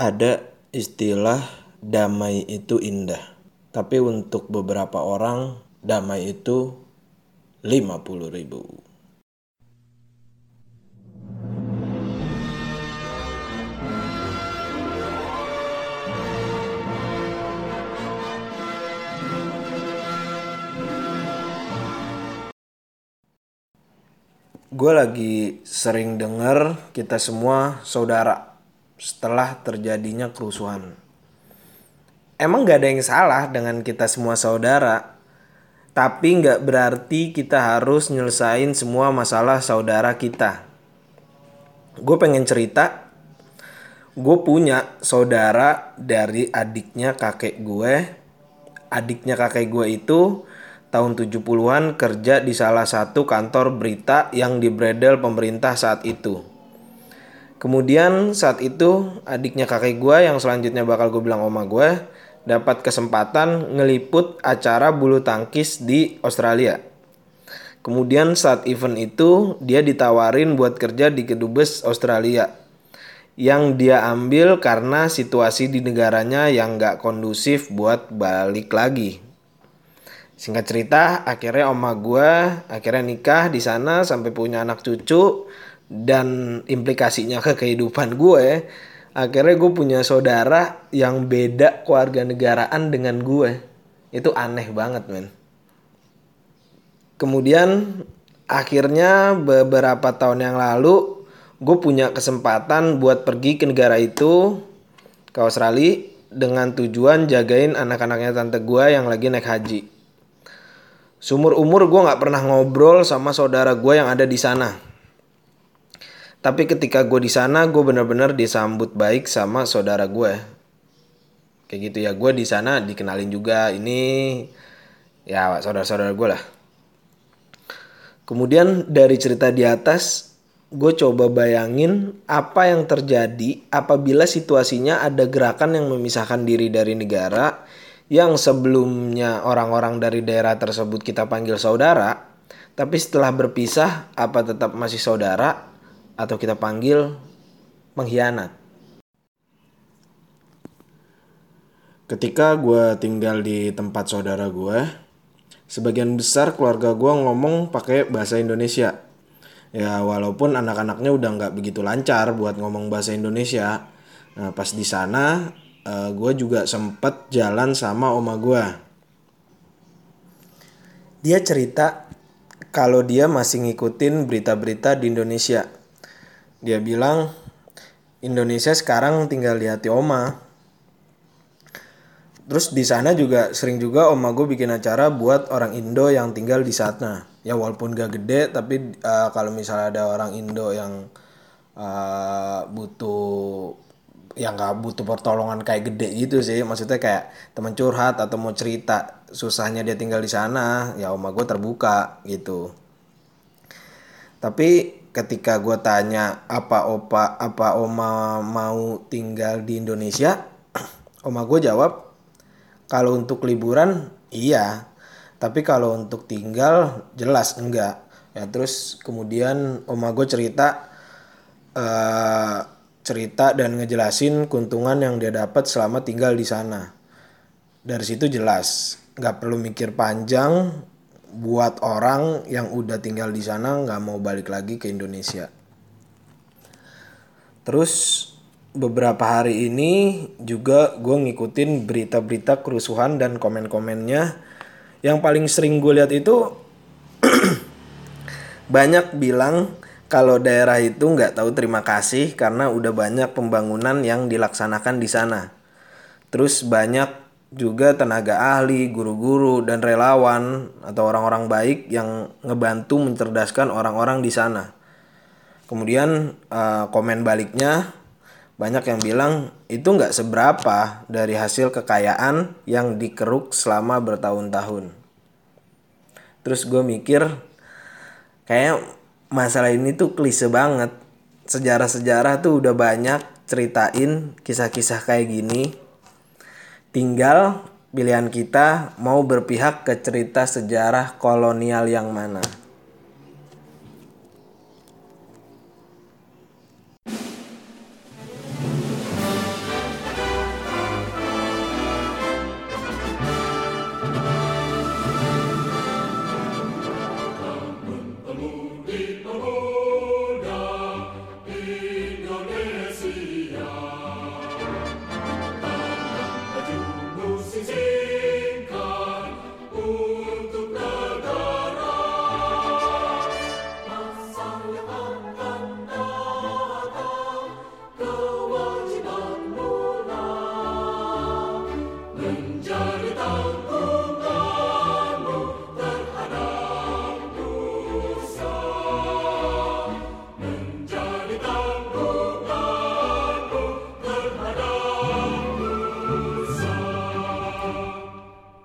Ada istilah damai itu indah. Tapi untuk beberapa orang damai itu 50 ribu. Gue lagi sering denger kita semua saudara setelah terjadinya kerusuhan. Emang gak ada yang salah dengan kita semua saudara, tapi gak berarti kita harus nyelesain semua masalah saudara kita. Gue pengen cerita, gue punya saudara dari adiknya kakek gue. Adiknya kakek gue itu tahun 70-an kerja di salah satu kantor berita yang dibredel pemerintah saat itu. Kemudian saat itu adiknya kakek gue yang selanjutnya bakal gue bilang oma gue dapat kesempatan ngeliput acara bulu tangkis di Australia. Kemudian saat event itu dia ditawarin buat kerja di kedubes Australia yang dia ambil karena situasi di negaranya yang gak kondusif buat balik lagi Singkat cerita, akhirnya oma gue akhirnya nikah di sana sampai punya anak cucu dan implikasinya ke kehidupan gue. Akhirnya gue punya saudara yang beda keluarga negaraan dengan gue. Itu aneh banget, men. Kemudian akhirnya beberapa tahun yang lalu gue punya kesempatan buat pergi ke negara itu ke Australia dengan tujuan jagain anak-anaknya tante gue yang lagi naik haji. Sumur umur gue nggak pernah ngobrol sama saudara gue yang ada di sana. Tapi ketika gue di sana, gue bener-bener disambut baik sama saudara gue. Kayak gitu ya, gue di sana dikenalin juga ini ya saudara-saudara gue lah. Kemudian dari cerita di atas, gue coba bayangin apa yang terjadi apabila situasinya ada gerakan yang memisahkan diri dari negara yang sebelumnya orang-orang dari daerah tersebut kita panggil saudara, tapi setelah berpisah apa tetap masih saudara atau kita panggil pengkhianat. Ketika gue tinggal di tempat saudara gue, sebagian besar keluarga gue ngomong pakai bahasa Indonesia. Ya walaupun anak-anaknya udah nggak begitu lancar buat ngomong bahasa Indonesia. Nah pas di sana uh, eh, gue juga sempet jalan sama oma gue. Dia cerita kalau dia masih ngikutin berita-berita di Indonesia. Dia bilang Indonesia sekarang tinggal di hati oma. Terus di sana juga sering juga oma gue bikin acara buat orang Indo yang tinggal di sana. Ya walaupun gak gede tapi uh, kalau misalnya ada orang Indo yang uh, butuh yang nggak butuh pertolongan kayak gede gitu sih maksudnya kayak teman curhat atau mau cerita susahnya dia tinggal di sana ya oma gue terbuka gitu tapi ketika gue tanya apa opa apa oma mau tinggal di Indonesia? Oma gue jawab kalau untuk liburan iya. Tapi kalau untuk tinggal jelas enggak. Ya terus kemudian oma gue cerita uh, cerita dan ngejelasin keuntungan yang dia dapat selama tinggal di sana. Dari situ jelas, nggak perlu mikir panjang buat orang yang udah tinggal di sana nggak mau balik lagi ke Indonesia. Terus beberapa hari ini juga gue ngikutin berita-berita kerusuhan dan komen-komennya. Yang paling sering gue lihat itu banyak bilang kalau daerah itu nggak tahu terima kasih karena udah banyak pembangunan yang dilaksanakan di sana. Terus banyak juga tenaga ahli, guru-guru, dan relawan atau orang-orang baik yang ngebantu mencerdaskan orang-orang di sana. Kemudian uh, komen baliknya banyak yang bilang itu nggak seberapa dari hasil kekayaan yang dikeruk selama bertahun-tahun. Terus gue mikir kayak masalah ini tuh klise banget. Sejarah-sejarah tuh udah banyak ceritain kisah-kisah kayak gini. Tinggal pilihan kita mau berpihak ke cerita sejarah kolonial yang mana.